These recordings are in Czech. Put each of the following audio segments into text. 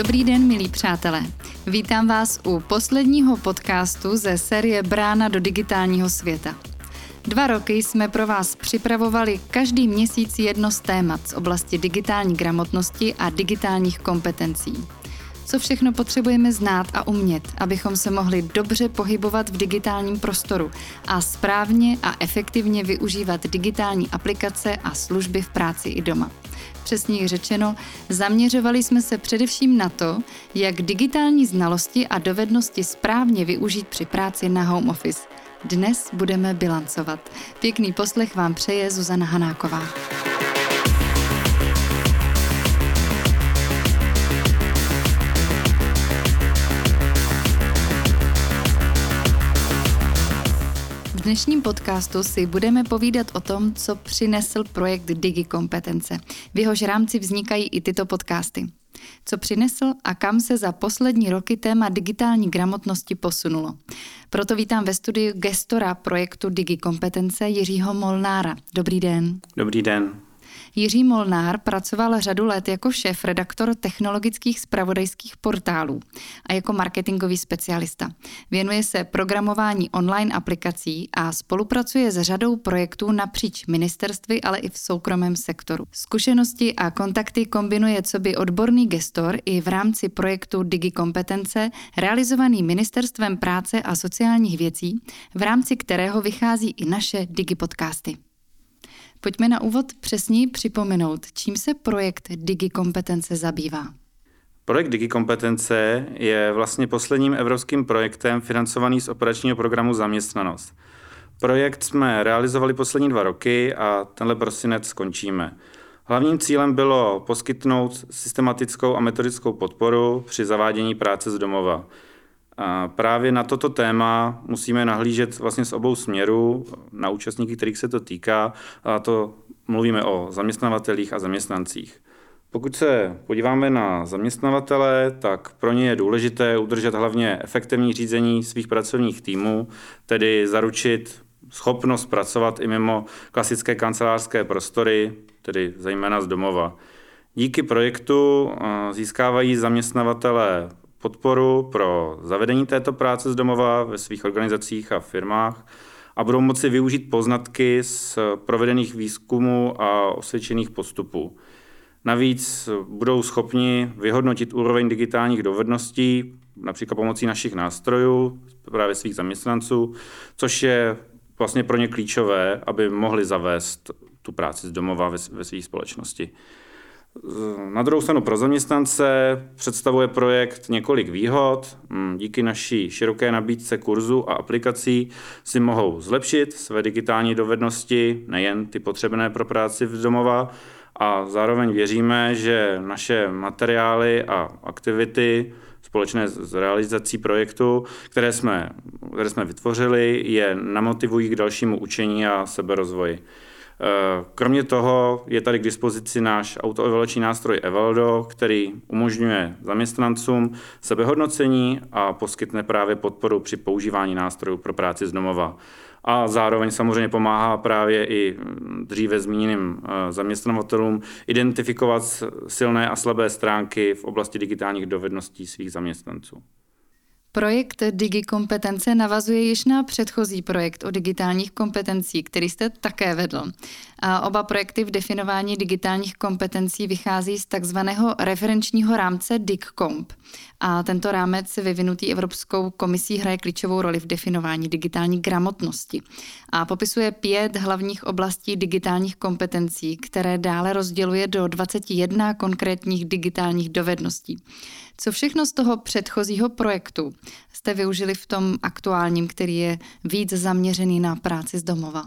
Dobrý den, milí přátelé. Vítám vás u posledního podcastu ze série Brána do digitálního světa. Dva roky jsme pro vás připravovali každý měsíc jedno z témat z oblasti digitální gramotnosti a digitálních kompetencí. Co všechno potřebujeme znát a umět, abychom se mohli dobře pohybovat v digitálním prostoru a správně a efektivně využívat digitální aplikace a služby v práci i doma. Přesněji řečeno, zaměřovali jsme se především na to, jak digitální znalosti a dovednosti správně využít při práci na home office. Dnes budeme bilancovat. Pěkný poslech vám přeje Zuzana Hanáková. Dnešním podcastu si budeme povídat o tom, co přinesl projekt DigiKompetence. V jehož rámci vznikají i tyto podcasty. Co přinesl a kam se za poslední roky téma digitální gramotnosti posunulo. Proto vítám ve studiu gestora projektu DigiKompetence Jiřího Molnára. Dobrý den. Dobrý den. Jiří Molnár pracoval řadu let jako šéf redaktor technologických spravodajských portálů a jako marketingový specialista. Věnuje se programování online aplikací a spolupracuje s řadou projektů napříč ministerstvy, ale i v soukromém sektoru. Zkušenosti a kontakty kombinuje co by odborný gestor i v rámci projektu DigiKompetence realizovaný Ministerstvem práce a sociálních věcí, v rámci kterého vychází i naše DigiPodcasty. Pojďme na úvod přesněji připomenout, čím se projekt DigiKompetence zabývá. Projekt DigiKompetence je vlastně posledním evropským projektem financovaný z operačního programu Zaměstnanost. Projekt jsme realizovali poslední dva roky a tenhle prosinec skončíme. Hlavním cílem bylo poskytnout systematickou a metodickou podporu při zavádění práce z domova. A právě na toto téma musíme nahlížet vlastně z obou směrů na účastníky, kterých se to týká, a to mluvíme o zaměstnavatelích a zaměstnancích. Pokud se podíváme na zaměstnavatele, tak pro ně je důležité udržet hlavně efektivní řízení svých pracovních týmů, tedy zaručit schopnost pracovat i mimo klasické kancelářské prostory, tedy zejména z domova. Díky projektu získávají zaměstnavatele podporu pro zavedení této práce z domova ve svých organizacích a firmách a budou moci využít poznatky z provedených výzkumů a osvědčených postupů. Navíc budou schopni vyhodnotit úroveň digitálních dovedností, například pomocí našich nástrojů, právě svých zaměstnanců, což je vlastně pro ně klíčové, aby mohli zavést tu práci z domova ve, ve své společnosti. Na druhou stranu pro zaměstnance představuje projekt několik výhod. Hmm, díky naší široké nabídce kurzů a aplikací si mohou zlepšit své digitální dovednosti, nejen ty potřebné pro práci v domova, a zároveň věříme, že naše materiály a aktivity společné s realizací projektu, které jsme, které jsme vytvořili, je namotivují k dalšímu učení a seberozvoji. Eh, kromě toho je tady k dispozici náš autoevaluační nástroj Evaldo, který umožňuje zaměstnancům sebehodnocení a poskytne právě podporu při používání nástrojů pro práci z domova. A zároveň samozřejmě pomáhá právě i dříve zmíněným eh, zaměstnavatelům identifikovat silné a slabé stránky v oblasti digitálních dovedností svých zaměstnanců. Projekt DigiKompetence navazuje již na předchozí projekt o digitálních kompetencí, který jste také vedl. A oba projekty v definování digitálních kompetencí vychází z takzvaného referenčního rámce DigComp. A tento rámec vyvinutý Evropskou komisí hraje klíčovou roli v definování digitální gramotnosti. A popisuje pět hlavních oblastí digitálních kompetencí, které dále rozděluje do 21 konkrétních digitálních dovedností. Co všechno z toho předchozího projektu jste využili v tom aktuálním, který je víc zaměřený na práci z domova?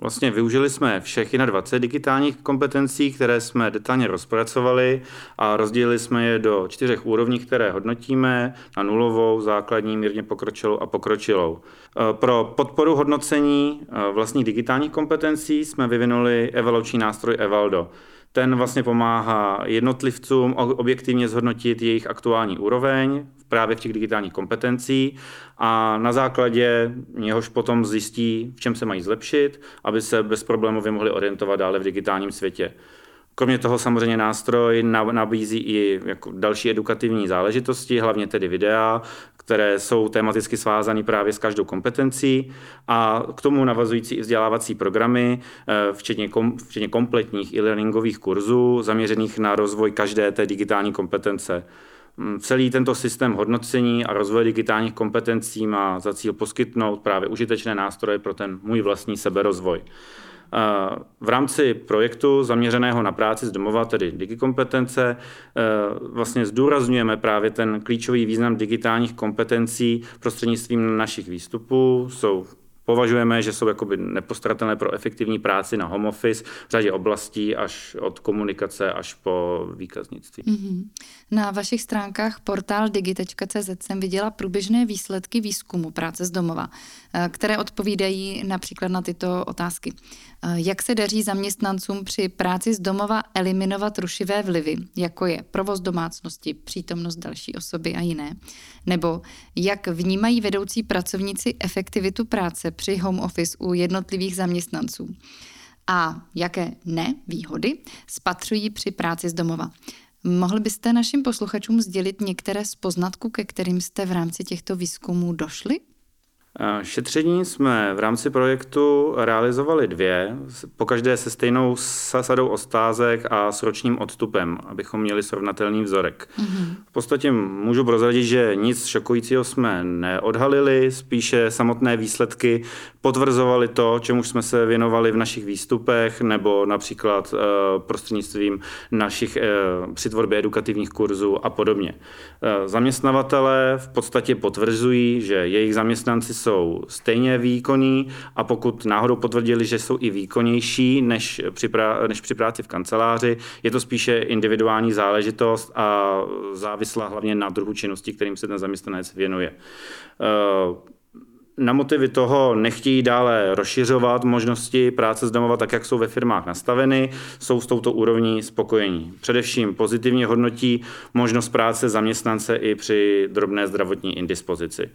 Vlastně využili jsme všech 20 digitálních kompetencí, které jsme detailně rozpracovali a rozdělili jsme je do čtyřech úrovní, které hodnotíme na nulovou, základní, mírně pokročilou a pokročilou. E, pro podporu hodnocení e, vlastních digitálních kompetencí jsme vyvinuli evaluační nástroj Evaldo. Ten vlastně pomáhá jednotlivcům objektivně zhodnotit jejich aktuální úroveň právě v těch digitálních kompetencí a na základě něhož potom zjistí, v čem se mají zlepšit, aby se bezproblémově mohli orientovat dále v digitálním světě. Kromě toho samozřejmě nástroj nabízí i jako další edukativní záležitosti, hlavně tedy videa, které jsou tematicky svázány právě s každou kompetencí a k tomu navazující i vzdělávací programy, eh, včetně, kom, včetně kompletních e-learningových kurzů zaměřených na rozvoj každé té digitální kompetence. Mm, celý tento systém hodnocení a rozvoje digitálních kompetencí má za cíl poskytnout právě užitečné nástroje pro ten můj vlastní seberozvoj. V rámci projektu zaměřeného na práci z domova, tedy digikompetence, eh, vlastně zdůrazňujeme právě ten klíčový význam digitálních kompetencí prostřednictvím našich výstupů. Jsou považujeme, že jsou jakoby nepostradatelné pro efektivní práci na home office v řadě oblastí, až od komunikace až po výkaznictví. Mm-hmm. Na vašich stránkách portál digi.cz jsem viděla průběžné výsledky výzkumu práce z domova, eh, které odpovídají například na tyto otázky. Eh, jak se daří zaměstnancům při práci z domova eliminovat rušivé vlivy, jako je provoz domácnosti, přítomnost další osoby a jiné? Nebo jak vnímají vedoucí pracovníci efektivitu práce při home office u jednotlivých zaměstnanců? A jaké ne výhody spatřují při práci z domova? Mohl byste našim posluchačům sdělit některé z poznatků, ke kterým jste v rámci těchto výzkumů došli? Šetření jsme v rámci projektu realizovali dvě, po každé se stejnou sadou ostázek a s ročním odstupem, abychom měli srovnatelný vzorek. Mm-hmm. V podstatě můžu prozradit, že nic šokujícího jsme neodhalili, spíše samotné výsledky potvrzovaly to, čemu jsme se věnovali v našich výstupech, nebo například uh, prostřednictvím našich uh, při tvorbě edukativních kurzů a podobně. Zaměstnavatele v podstatě potvrzují, že jejich zaměstnanci jsou stejně výkonní a pokud náhodou potvrdili, že jsou i výkonnější než při, prá- než při práci v kanceláři, je to spíše individuální záležitost a závislá hlavně na druhu činnosti, kterým se ten zaměstnanec věnuje. Uh, na motivy toho nechtějí dále rozšiřovat možnosti práce z domova tak, jak jsou ve firmách nastaveny, jsou s touto úrovní spokojení. Především pozitivně hodnotí možnost práce zaměstnance i při drobné zdravotní indispozici.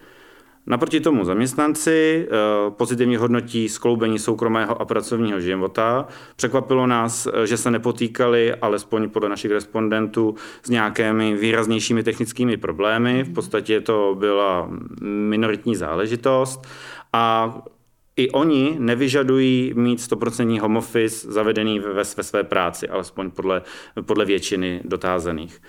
Naproti tomu zaměstnanci eh, pozitivně hodnotí skloubení soukromého a pracovního života. Překvapilo nás, eh, že se nepotýkali, alespoň podle našich respondentů, s nějakými výraznějšími technickými problémy. V podstatě to byla minoritní záležitost. A i oni nevyžadují mít 100% home office zavedený ve, ve své práci, alespoň podle, podle většiny dotázaných.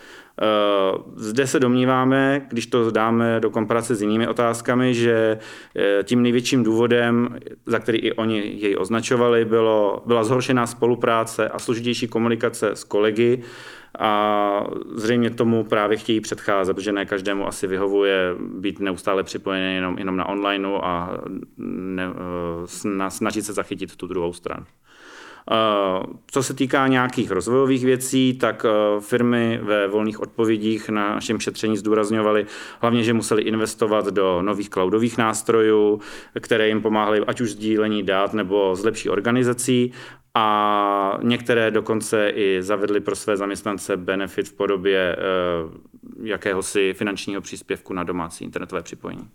Eh, zde se domníváme, když to dáme do komparace s jinými otázkami, že eh, tím největším důvodem, za který i oni jej označovali, bylo, byla zhoršená spolupráce a složitější komunikace s kolegy, a zřejmě tomu právě chtějí předcházet, protože ne každému asi vyhovuje být neustále připojený jenom, jenom na online a ne, eh, snažit se zachytit tu druhou stranu. Eh, co se týká nějakých rozvojových věcí, tak eh, firmy ve volných odpovědích na našem šetření zdůrazňovaly hlavně, že museli investovat do nových cloudových nástrojů, které jim pomáhaly ať už sdílení dát nebo z lepší organizací a některé dokonce i zavedly pro své zaměstnance benefit v podobě eh, jakéhosi finančního příspěvku na domácí internetové připojení.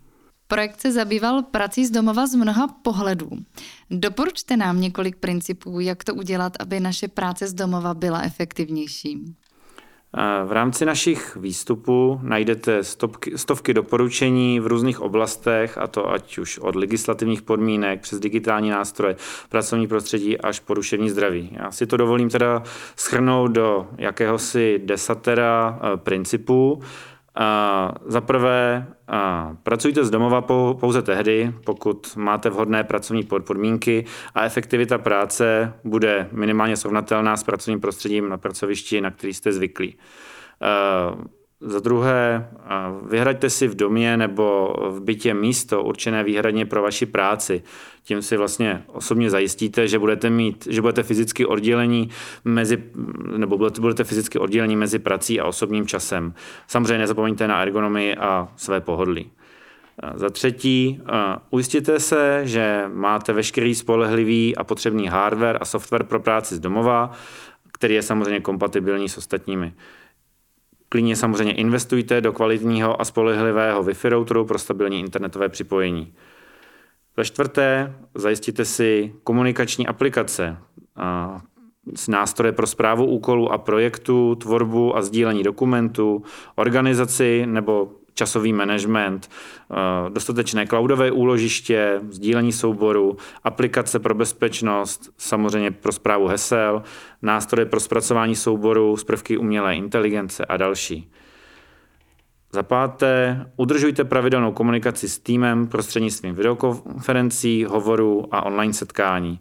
Projekt se zabýval prací z domova z mnoha pohledů. Doporučte nám několik principů, jak to udělat, aby naše práce z domova byla efektivnější. V rámci našich výstupů najdete stovky, stovky doporučení v různých oblastech, a to ať už od legislativních podmínek přes digitální nástroje, pracovní prostředí až po duševní zdraví. Já si to dovolím teda schrnout do jakéhosi desatera eh, principů. Za prvé, pracujte z domova pouze tehdy, pokud máte vhodné pracovní podmínky a efektivita práce bude minimálně srovnatelná s pracovním prostředím na pracovišti, na který jste zvyklí. Za druhé, vyhraďte si v domě nebo v bytě místo určené výhradně pro vaši práci. Tím si vlastně osobně zajistíte, že budete mít, že budete fyzicky oddělení mezi, nebo budete, budete fyzicky oddělení mezi prací a osobním časem. Samozřejmě nezapomeňte na ergonomii a své pohodlí. Za třetí, ujistěte se, že máte veškerý spolehlivý a potřebný hardware a software pro práci z domova, který je samozřejmě kompatibilní s ostatními. Klidně samozřejmě investujte do kvalitního a spolehlivého Wi-Fi routeru pro stabilní internetové připojení. Za čtvrté, zajistíte si komunikační aplikace. nástroje pro zprávu úkolů a projektů, tvorbu a sdílení dokumentů, organizaci nebo časový management, eh, dostatečné cloudové úložiště, sdílení souboru, aplikace pro bezpečnost, samozřejmě pro zprávu hesel, nástroje pro zpracování souboru z prvky umělé inteligence a další. Za páté, udržujte pravidelnou komunikaci s týmem prostřednictvím videokonferencí, hovorů a online setkání.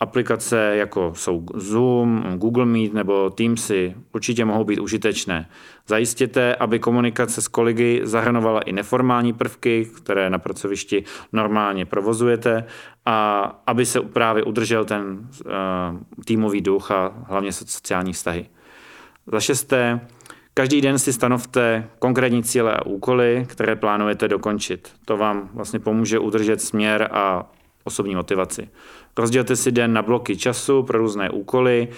Aplikace jako jsou Zoom, Google Meet nebo Teamsy určitě mohou být užitečné. Zajistěte, aby komunikace s kolegy zahrnovala i neformální prvky, které na pracovišti normálně provozujete a aby se právě udržel ten uh, týmový duch a hlavně sociální vztahy. Za šesté, Každý den si stanovte konkrétní cíle a úkoly, které plánujete dokončit. To vám vlastně pomůže udržet směr a osobní motivaci. Rozdělte si den na bloky času pro různé úkoly,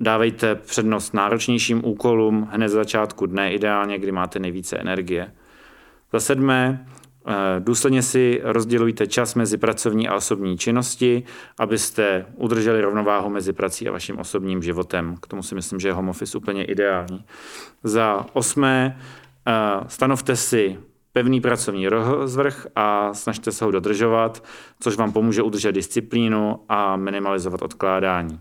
dávejte přednost náročnějším úkolům hned z začátku dne, ideálně, kdy máte nejvíce energie. Za sedmé, eh, důsledně si rozdělujte čas mezi pracovní a osobní činnosti, abyste udrželi rovnováhu mezi prací a vaším osobním životem. K tomu si myslím, že je home office úplně ideální. Za osmé, eh, stanovte si pevný pracovní rozvrh a snažte se ho dodržovat, což vám pomůže udržet disciplínu a minimalizovat odkládání.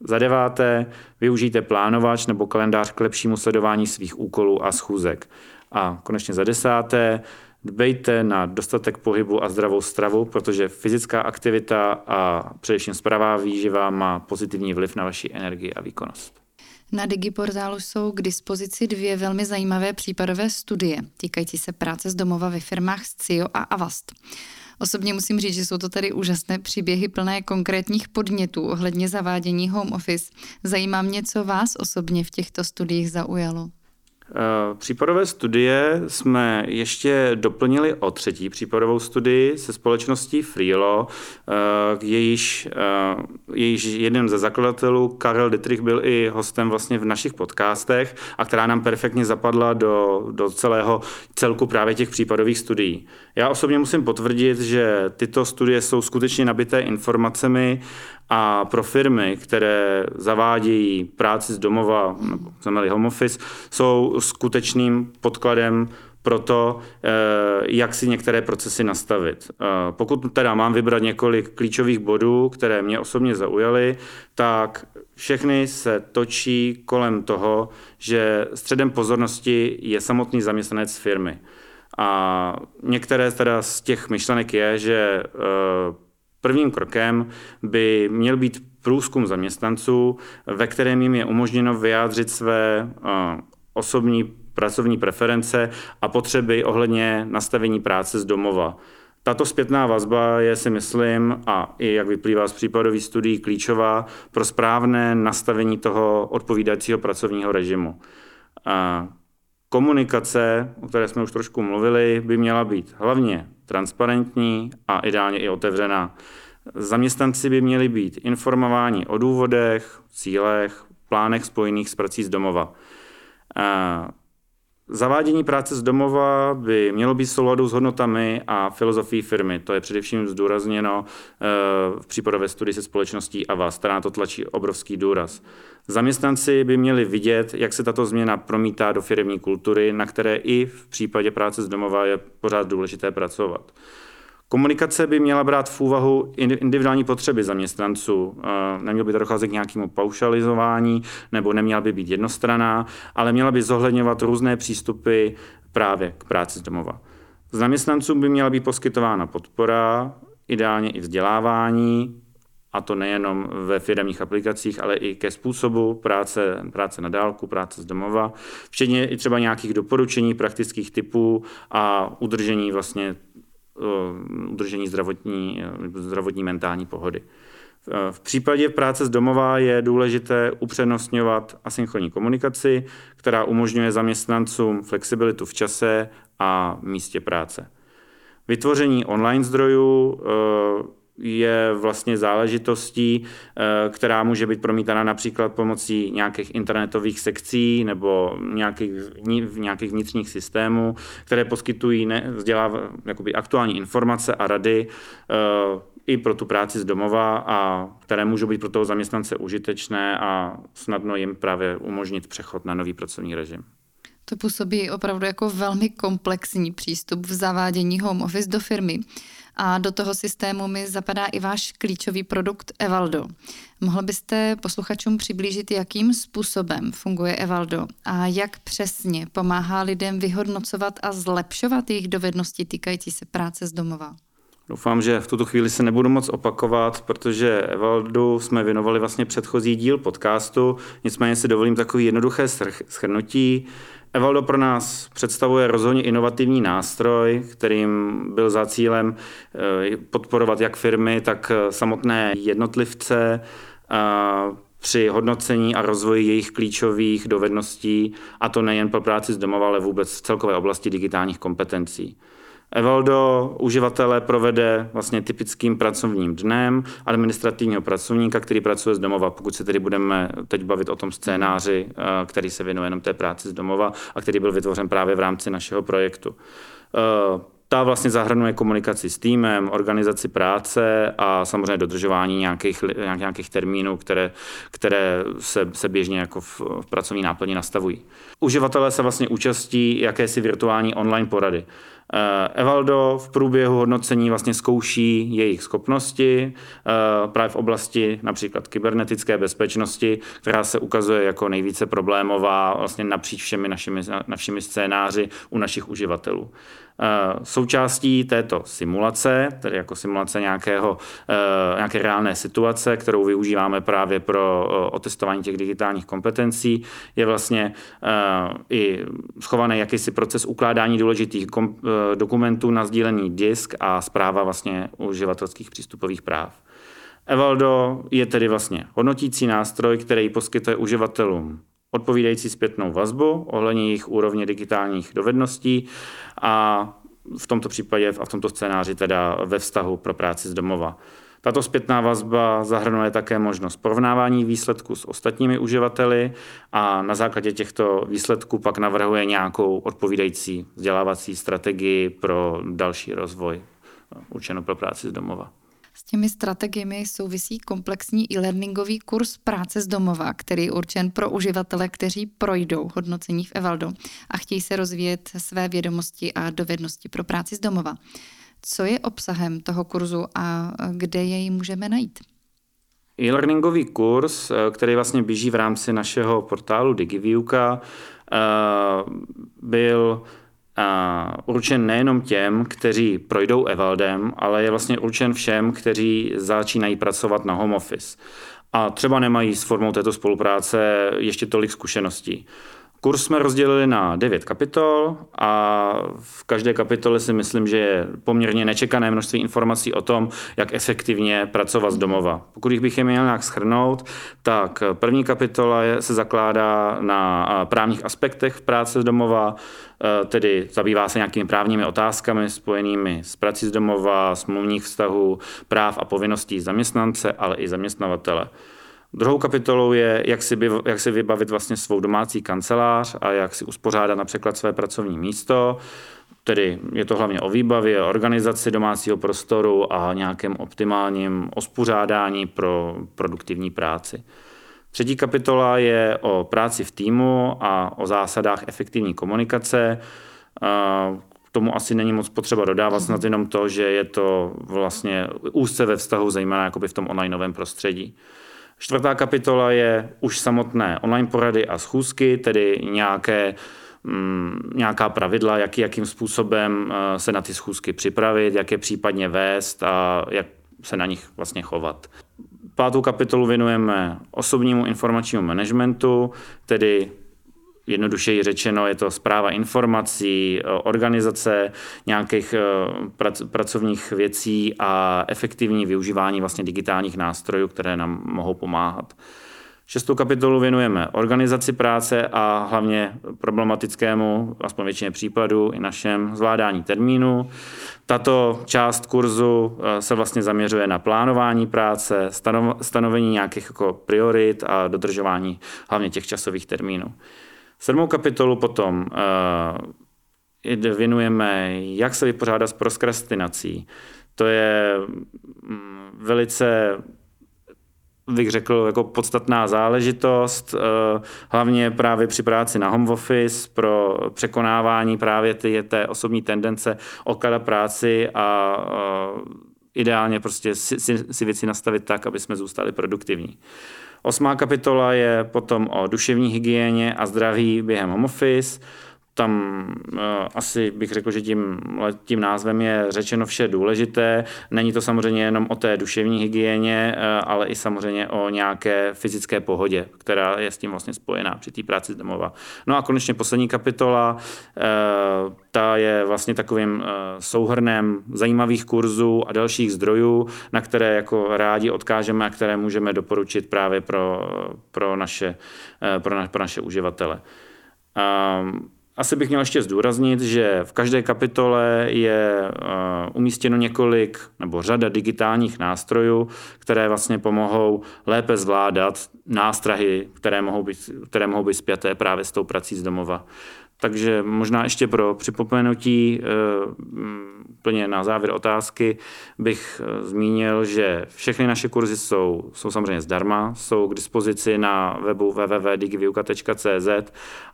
Za deváté, využijte plánovač nebo kalendář k lepšímu sledování svých úkolů a schůzek. A konečně za desáté, dbejte na dostatek pohybu a zdravou stravu, protože fyzická aktivita a především zpravá výživa má pozitivní vliv na vaši energii a výkonnost. Na Digiportálu jsou k dispozici dvě velmi zajímavé případové studie týkající se práce z domova ve firmách SCIO a Avast. Osobně musím říct, že jsou to tady úžasné příběhy plné konkrétních podnětů ohledně zavádění home office. Zajímá mě, co vás osobně v těchto studiích zaujalo. Eh, případové studie jsme ještě doplnili o třetí případovou studii se společností Freelo, eh, jejíž, eh, jejíž jeden ze zakladatelů, Karel Dietrich, byl i hostem vlastně v našich podcastech a která nám perfektně zapadla do, do celého celku právě těch případových studií. Já osobně musím potvrdit, že tyto studie jsou skutečně nabité informacemi a pro firmy, které zavádějí práci z domova, nebo znamená home office, jsou skutečným podkladem pro to, eh, jak si některé procesy nastavit. Eh, pokud teda mám vybrat několik klíčových bodů, které mě osobně zaujaly, tak všechny se točí kolem toho, že středem pozornosti je samotný zaměstnanec firmy. A některé teda z těch myšlenek je, že eh, Prvním krokem by měl být průzkum zaměstnanců, ve kterém jim je umožněno vyjádřit své osobní pracovní preference a potřeby ohledně nastavení práce z domova. Tato zpětná vazba je, si myslím, a i jak vyplývá z případových studií, klíčová pro správné nastavení toho odpovídajícího pracovního režimu. A komunikace, o které jsme už trošku mluvili, by měla být hlavně transparentní a ideálně i otevřená. Zaměstnanci by měli být informováni o důvodech, cílech, plánech spojených s prací z domova. Zavádění práce z domova by mělo být souladu s hodnotami a filozofií firmy. To je především zdůrazněno eh, v případové studii se společností a vás, která to tlačí obrovský důraz. Zaměstnanci by měli vidět, jak se tato změna promítá do firmní kultury, na které i v případě práce z domova je pořád důležité pracovat. Komunikace by měla brát v úvahu individuální potřeby zaměstnanců. Nemělo by to docházet k nějakému paušalizování nebo neměla by být jednostraná, ale měla by zohledňovat různé přístupy právě k práci z domova. Zaměstnancům by měla být poskytována podpora, ideálně i vzdělávání, a to nejenom ve firmních aplikacích, ale i ke způsobu práce, práce na dálku, práce z domova, včetně i třeba nějakých doporučení, praktických typů a udržení vlastně Eh, udržení zdravotní, eh, zdravotní mentální pohody. Eh, v případě práce z domova je důležité upřednostňovat asynchronní komunikaci, která umožňuje zaměstnancům flexibilitu v čase a místě práce. Vytvoření online zdrojů je vlastně záležitostí, eh, která může být promítána například pomocí nějakých internetových sekcí nebo nějakých, nějakých vnitřních systémů, které poskytují ne, vzděláv, jakoby aktuální informace a rady. Eh, i pro tu práci z domova a které můžou být pro toho zaměstnance užitečné a snadno jim právě umožnit přechod na nový pracovní režim. To působí opravdu jako velmi komplexní přístup v zavádění home office do firmy. A do toho systému mi zapadá i váš klíčový produkt Evaldo. Mohl byste posluchačům přiblížit, jakým způsobem funguje Evaldo a jak přesně pomáhá lidem vyhodnocovat a zlepšovat jejich dovednosti týkající se práce z domova? Doufám, že v tuto chvíli se nebudu moc opakovat, protože Evaldu jsme věnovali vlastně předchozí díl podcastu, nicméně si dovolím takový jednoduché schrnutí. Evaldo pro nás představuje rozhodně inovativní nástroj, kterým byl za cílem eh, podporovat jak firmy, tak eh, samotné jednotlivce při hodnocení a rozvoji jejich klíčových dovedností, a to nejen pro práci z domova, ale vůbec v celkové oblasti digitálních kompetencí. Evaldo uživatele provede vlastně typickým pracovním dnem administrativního pracovníka, který pracuje z domova, pokud se tedy budeme teď bavit o tom scénáři, eh, který se věnuje jenom té práci z domova a který byl vytvořen právě v rámci našeho projektu. Eh, ta vlastně zahrnuje komunikaci s týmem, organizaci práce a samozřejmě dodržování nějakých, nějakých termínů, které, které se, se běžně jako v, v pracovní náplni nastavují. Uživatelé se vlastně účastí jakési virtuální online porady. Eh, Evaldo v průběhu hodnocení vlastně zkouší jejich schopnosti eh, právě v oblasti například kybernetické bezpečnosti, která se ukazuje jako nejvíce problémová vlastně napříč všemi našimi, našimi scénáři u našich uživatelů. Eh, součástí této simulace, tedy jako simulace nějakého, nějaké reálné situace, kterou využíváme právě pro otestování těch digitálních kompetencí, je vlastně i schovaný jakýsi proces ukládání důležitých dokumentů na sdílený disk a zpráva vlastně uživatelských přístupových práv. Evaldo je tedy vlastně hodnotící nástroj, který poskytuje uživatelům odpovídající zpětnou vazbu ohledně jejich úrovně digitálních dovedností a v tomto případě a v tomto scénáři teda ve vztahu pro práci z domova. Tato zpětná vazba zahrnuje také možnost porovnávání výsledků s ostatními uživateli a na základě těchto výsledků pak navrhuje nějakou odpovídající vzdělávací strategii pro další rozvoj určenou pro práci z domova. S těmi strategiemi souvisí komplexní e-learningový kurz práce z domova, který je určen pro uživatele, kteří projdou hodnocení v Evaldo a chtějí se rozvíjet své vědomosti a dovednosti pro práci z domova. Co je obsahem toho kurzu a kde jej můžeme najít? E-learningový kurz, eh, který vlastně běží v rámci našeho portálu DigiViewka, eh, byl eh, určen nejenom těm, kteří projdou Evaldem, ale je vlastně určen všem, kteří začínají pracovat na home office a třeba nemají s formou této spolupráce ještě tolik zkušeností. Kurs jsme rozdělili na devět kapitol a v každé kapitole si myslím, že je poměrně nečekané množství informací o tom, jak efektivně pracovat z domova. Pokud bych je měl nějak schrnout, tak první kapitola se zakládá na právních aspektech v práci z domova, e, tedy zabývá se nějakými právními otázkami spojenými s prací z domova, smluvních vztahů, práv a povinností zaměstnance, ale i zaměstnavatele. Druhou kapitolou je, jak si, by, jak si vybavit vlastně svou domácí kancelář a jak si uspořádat například své pracovní místo. Tedy je to hlavně o výbavě, organizaci domácího prostoru a nějakém optimálním uspořádání pro produktivní práci. Třetí kapitola je o práci v týmu a o zásadách efektivní komunikace. K tomu asi není moc potřeba dodávat, snad jenom to, že je to vlastně úzce ve vztahu, zejména jakoby v tom onlineovém prostředí. Čtvrtá kapitola je už samotné online porady a schůzky, tedy nějaké mm, nějaká pravidla, jak, jakým způsobem eh, se na ty schůzky připravit, jak je případně vést a jak se na nich vlastně chovat. Pátou kapitolu věnujeme osobnímu informačnímu managementu, tedy Jednodušeji řečeno je to zpráva informací, organizace nějakých eh, pracovních věcí a efektivní využívání vlastně digitálních nástrojů, které nám mohou pomáhat. Šestou kapitolu věnujeme organizaci práce a hlavně problematickému, aspoň většině případů, i našem zvládání termínu. Tato část kurzu eh, se vlastně zaměřuje na plánování práce, stanovení nějakých jako priorit a dodržování hlavně těch časových termínů. Sedmou kapitolu potom uh, věnujeme, jak se vypořádat s prokrastinací, To je mm, velice bych řekl, jako podstatná záležitost, eh, hlavně právě při práci na home office pro překonávání právě ty, té osobní tendence okada práci a eh, ideálně prostě si, si, si věci nastavit tak, aby jsme zůstali produktivní. Osmá kapitola je potom o duševní hygieně a zdraví během home office tam uh, asi bych řekl, že tím, tím názvem je řečeno vše důležité. Není to samozřejmě jenom o té duševní hygieně, uh, ale i samozřejmě o nějaké fyzické pohodě, která je s tím vlastně spojená při té práci z domova. No a konečně poslední kapitola, uh, ta je vlastně takovým uh, souhrnem zajímavých kurzů a dalších zdrojů, na které jako rádi odkážeme a které můžeme doporučit právě pro, pro, naše, uh, pro, na, pro naše uživatele. Um, asi bych měl ještě zdůraznit, že v každé kapitole je uh, umístěno několik nebo řada digitálních nástrojů, které vlastně pomohou lépe zvládat nástrahy, které mohou být, které mohou být spjaté právě s tou prací z domova. Takže možná ještě pro připomenutí, uh, plně na závěr otázky, bych uh, zmínil, že všechny naše kurzy jsou, jsou samozřejmě zdarma, jsou k dispozici na webu www.digiviuka.cz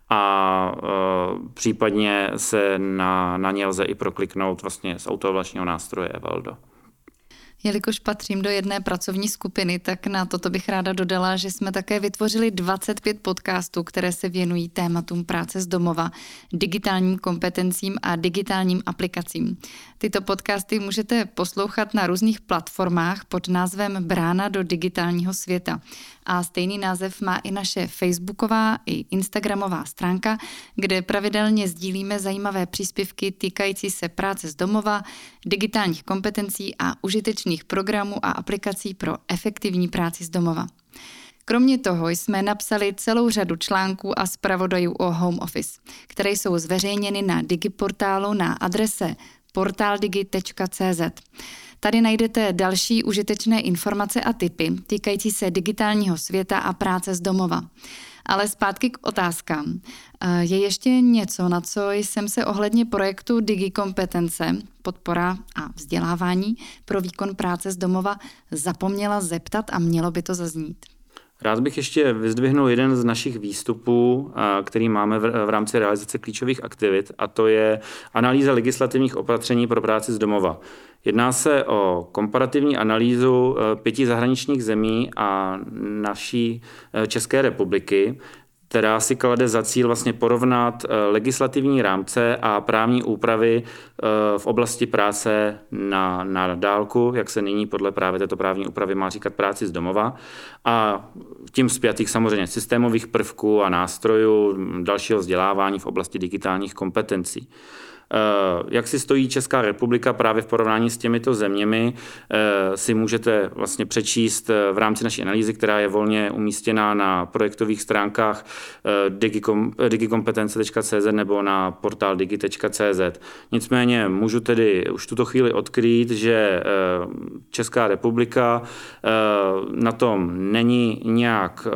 a uh, případně se na, na ně lze i prokliknout vlastně z autovlačního nástroje Evaldo. Jelikož patřím do jedné pracovní skupiny, tak na toto bych ráda dodala, že jsme také vytvořili 25 podcastů, které se věnují tématům práce z domova, digitálním kompetencím a digitálním aplikacím. Tyto podcasty můžete poslouchat na různých platformách pod názvem Brána do digitálního světa. A stejný název má i naše facebooková i instagramová stránka, kde pravidelně sdílíme zajímavé příspěvky týkající se práce z domova, digitálních kompetencí a užitečných programů a aplikací pro efektivní práci z domova. Kromě toho jsme napsali celou řadu článků a zpravodajů o home office, které jsou zveřejněny na digiportálu na adrese portaldigi.cz. Tady najdete další užitečné informace a typy týkající se digitálního světa a práce z domova. Ale zpátky k otázkám. Eh, je ještě něco, na co jsem se ohledně projektu Digikompetence, podpora a vzdělávání pro výkon práce z domova zapomněla zeptat a mělo by to zaznít? Rád bych ještě vyzdvihnul jeden z našich výstupů, který máme v rámci realizace klíčových aktivit, a to je analýza legislativních opatření pro práci z domova. Jedná se o komparativní analýzu e, pěti zahraničních zemí a naší e, České republiky, která si klade za cíl vlastně porovnat eh, legislativní rámce a právní úpravy eh, v oblasti práce na, na dálku, jak se nyní podle právě této právní úpravy má říkat práci z domova a tím zpětých samozřejmě systémových prvků a nástrojů dalšího vzdělávání v oblasti digitálních kompetencí. Eh, jak si stojí Česká republika právě v porovnání s těmito zeměmi, eh, si můžete vlastně přečíst eh, v rámci naší analýzy, která je volně umístěná na projektových stránkách digikompetence.cz nebo na portál digi.cz. Nicméně můžu tedy už tuto chvíli odkrýt, že Česká republika na tom není nějak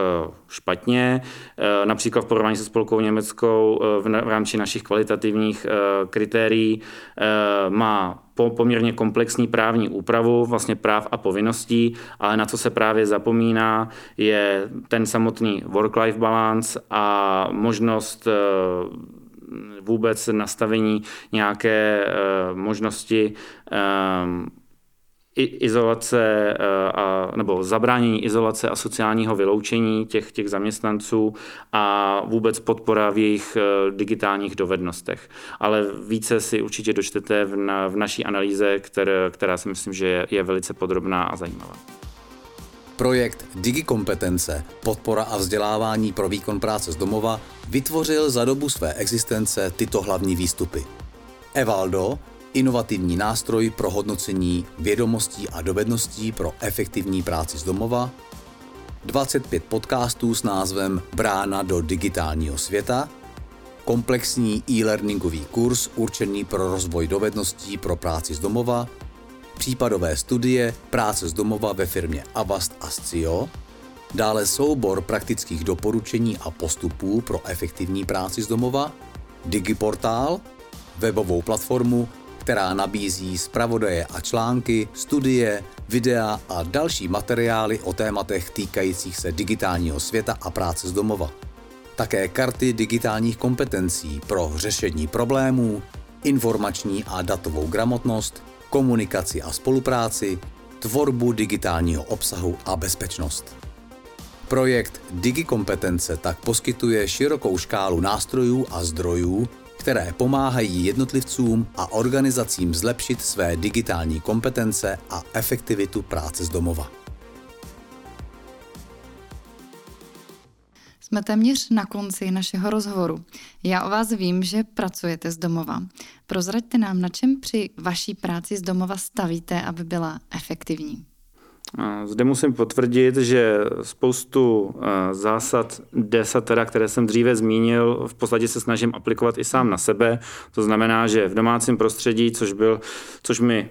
špatně. Eh, například v porovnání se spolkovou Německou eh, v rámci našich kvalitativních eh, kritérií má poměrně komplexní právní úpravu vlastně práv a povinností, ale na co se právě zapomíná, je ten samotný work-life balance a možnost vůbec nastavení nějaké možnosti izolace eh, a, nebo zabránění izolace a sociálního vyloučení těch, těch zaměstnanců a vůbec podpora v jejich eh, digitálních dovednostech. Ale více si určitě dočtete v, na, v naší analýze, které, která si myslím, že je, je velice podrobná a zajímavá. Projekt Digikompetence, podpora a vzdělávání pro výkon práce z domova, vytvořil za dobu své existence tyto hlavní výstupy. Evaldo, inovativní nástroj pro hodnocení vědomostí a dovedností pro efektivní práci z domova, 25 podcastů s názvem Brána do digitálního světa, komplexní e-learningový kurz určený pro rozvoj dovedností pro práci z domova, případové studie práce z domova ve firmě Avast a Scio, dále soubor praktických doporučení a postupů pro efektivní práci z domova, Digiportál, webovou platformu která nabízí zpravodaje a články, studie, videa a další materiály o tématech týkajících se digitálního světa a práce z domova. Také karty digitálních kompetencí pro řešení problémů, informační a datovou gramotnost, komunikaci a spolupráci, tvorbu digitálního obsahu a bezpečnost. Projekt DigiKompetence tak poskytuje širokou škálu nástrojů a zdrojů, které pomáhají jednotlivcům a organizacím zlepšit své digitální kompetence a efektivitu práce z domova. Jsme téměř na konci našeho rozhovoru. Já o vás vím, že pracujete z domova. Prozraďte nám, na čem při vaší práci z domova stavíte, aby byla efektivní. Zde musím potvrdit, že spoustu zásad desatera, které jsem dříve zmínil, v podstatě se snažím aplikovat i sám na sebe. To znamená, že v domácím prostředí, což, byl, což mi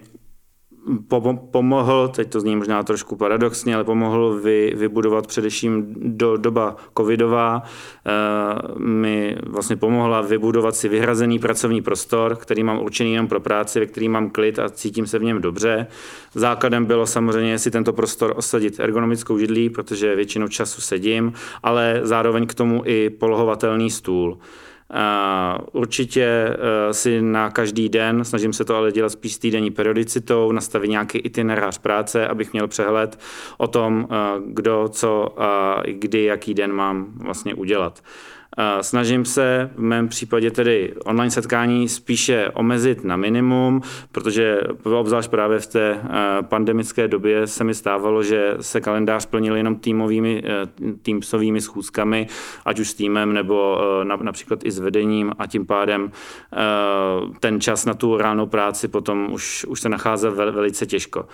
pomohl, teď to zní možná trošku paradoxně, ale pomohl vy, vybudovat především do doba covidová, e, mi vlastně pomohla vybudovat si vyhrazený pracovní prostor, který mám určený jenom pro práci, ve který mám klid a cítím se v něm dobře. Základem bylo samozřejmě si tento prostor osadit ergonomickou židlí, protože většinou času sedím, ale zároveň k tomu i polohovatelný stůl. Určitě eh, si na každý den, snažím se to ale dělat spíš s týdenní periodicitou, nastavit nějaký itinerář práce, abych měl přehled o tom, eh, kdo, co a kdy, jaký den mám vlastně udělat. Snažím se v mém případě tedy online setkání spíše omezit na minimum, protože obzvlášť právě v té eh, pandemické době se mi stávalo, že se kalendář plnil jenom týmovými, eh, týmsovými schůzkami, ať už s týmem nebo eh, například i s vedením a tím pádem ten čas na tu ránou práci potom už, už se nacházel velice těžko.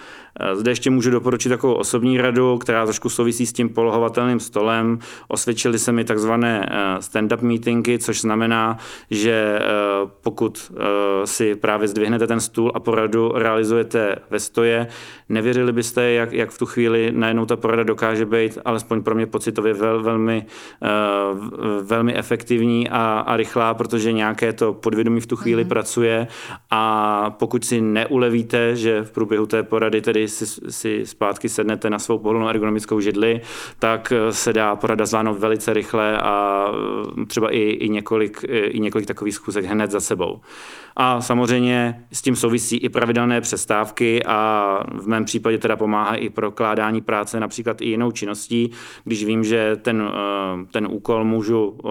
Zde ještě můžu doporučit takovou osobní radu, která trošku souvisí s tím polohovatelným stolem. Osvědčili se mi takzvané stand-up meetingy, což znamená, že eh, pokud eh, si právě zdvihnete ten stůl a poradu realizujete ve stoje, nevěřili byste, jak, jak v tu chvíli najednou ta porada dokáže být, alespoň pro mě pocitově vel, velmi, eh, velmi efektivní a, a rychlá, protože nějaké to podvědomí v tu chvíli mm. pracuje a pokud si neulevíte, že v průběhu té porady tedy si, si zpátky sednete na svou pohodlnou ergonomickou židli, tak se dá porada zvládnout velice rychle a třeba i, i, několik, i několik takových schůzek hned za sebou. A samozřejmě s tím souvisí i pravidelné přestávky a v mém případě teda pomáhá i prokládání práce například i jinou činností, když vím, že ten, eh, ten úkol můžu eh,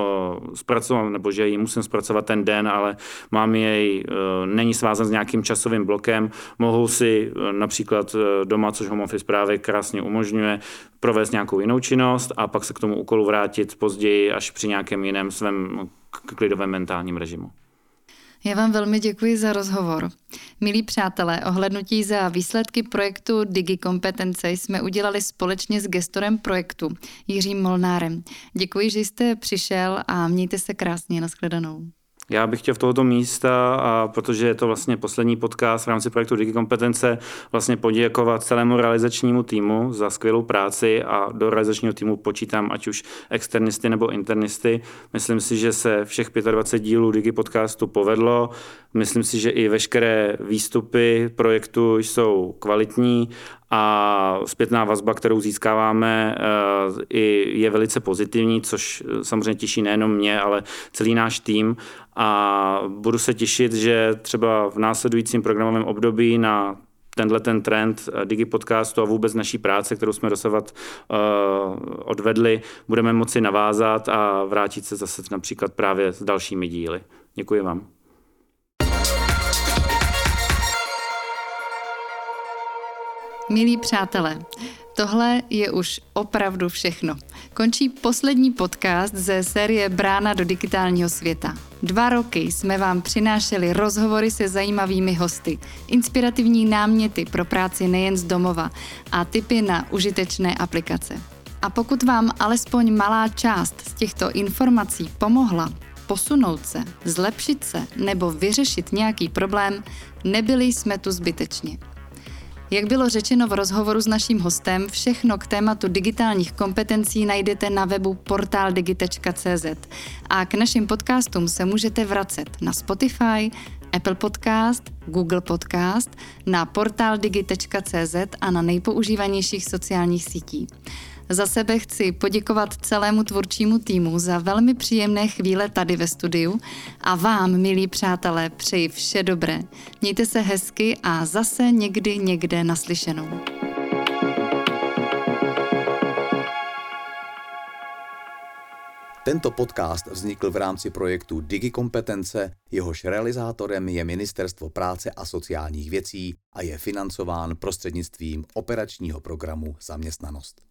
zpracovat, nebo že ji musím zpracovat ten den, ale mám jej, eh, není svázan s nějakým časovým blokem, mohu si například doma, což Home Office právě krásně umožňuje, provést nějakou jinou činnost a pak se k tomu úkolu vrátit později až při nějakém jiném svém klidovém mentálním režimu. Já vám velmi děkuji za rozhovor. Milí přátelé, ohlednutí za výsledky projektu Digi Kompetence jsme udělali společně s gestorem projektu Jiřím Molnárem. Děkuji, že jste přišel a mějte se krásně. Naschledanou. Já bych chtěl v tohoto místa, a protože je to vlastně poslední podcast v rámci projektu DigiKompetence, vlastně poděkovat celému realizačnímu týmu za skvělou práci a do realizačního týmu počítám ať už externisty nebo internisty. Myslím si, že se všech 25 dílů Digi podcastu povedlo. Myslím si, že i veškeré výstupy projektu jsou kvalitní a zpětná vazba, kterou získáváme, eh, je velice pozitivní, což eh, samozřejmě těší nejenom mě, ale celý náš tým a budu se těšit, že třeba v následujícím programovém období na tenhle ten trend eh, Digi podcastu a vůbec naší práce, kterou jsme dosavat odvedli, budeme moci navázat a vrátit se zase například právě s dalšími díly. Děkuji vám. Milí přátelé, tohle je už opravdu všechno. Končí poslední podcast ze série Brána do digitálního světa. Dva roky jsme vám přinášeli rozhovory se zajímavými hosty, inspirativní náměty pro práci nejen z domova a tipy na užitečné aplikace. A pokud vám alespoň malá část z těchto informací pomohla posunout se, zlepšit se nebo vyřešit nějaký problém, nebyli jsme tu zbytečně. Jak bylo řečeno v rozhovoru s naším hostem, všechno k tématu digitálních kompetencí najdete na webu portaldigi.cz a k našim podcastům se můžete vracet na Spotify, Apple Podcast, Google Podcast, na portál digi.cz a na nejpoužívanějších sociálních sítí. Za sebe chci poděkovat celému tvůrčímu týmu za velmi příjemné chvíle tady ve studiu a vám, milí přátelé, přeji vše dobré. Mějte se hezky a zase někdy někde naslyšenou. Tento podcast vznikl v rámci projektu Digikompetence, jehož realizátorem je Ministerstvo práce a sociálních věcí a je financován prostřednictvím operačního programu Zaměstnanost.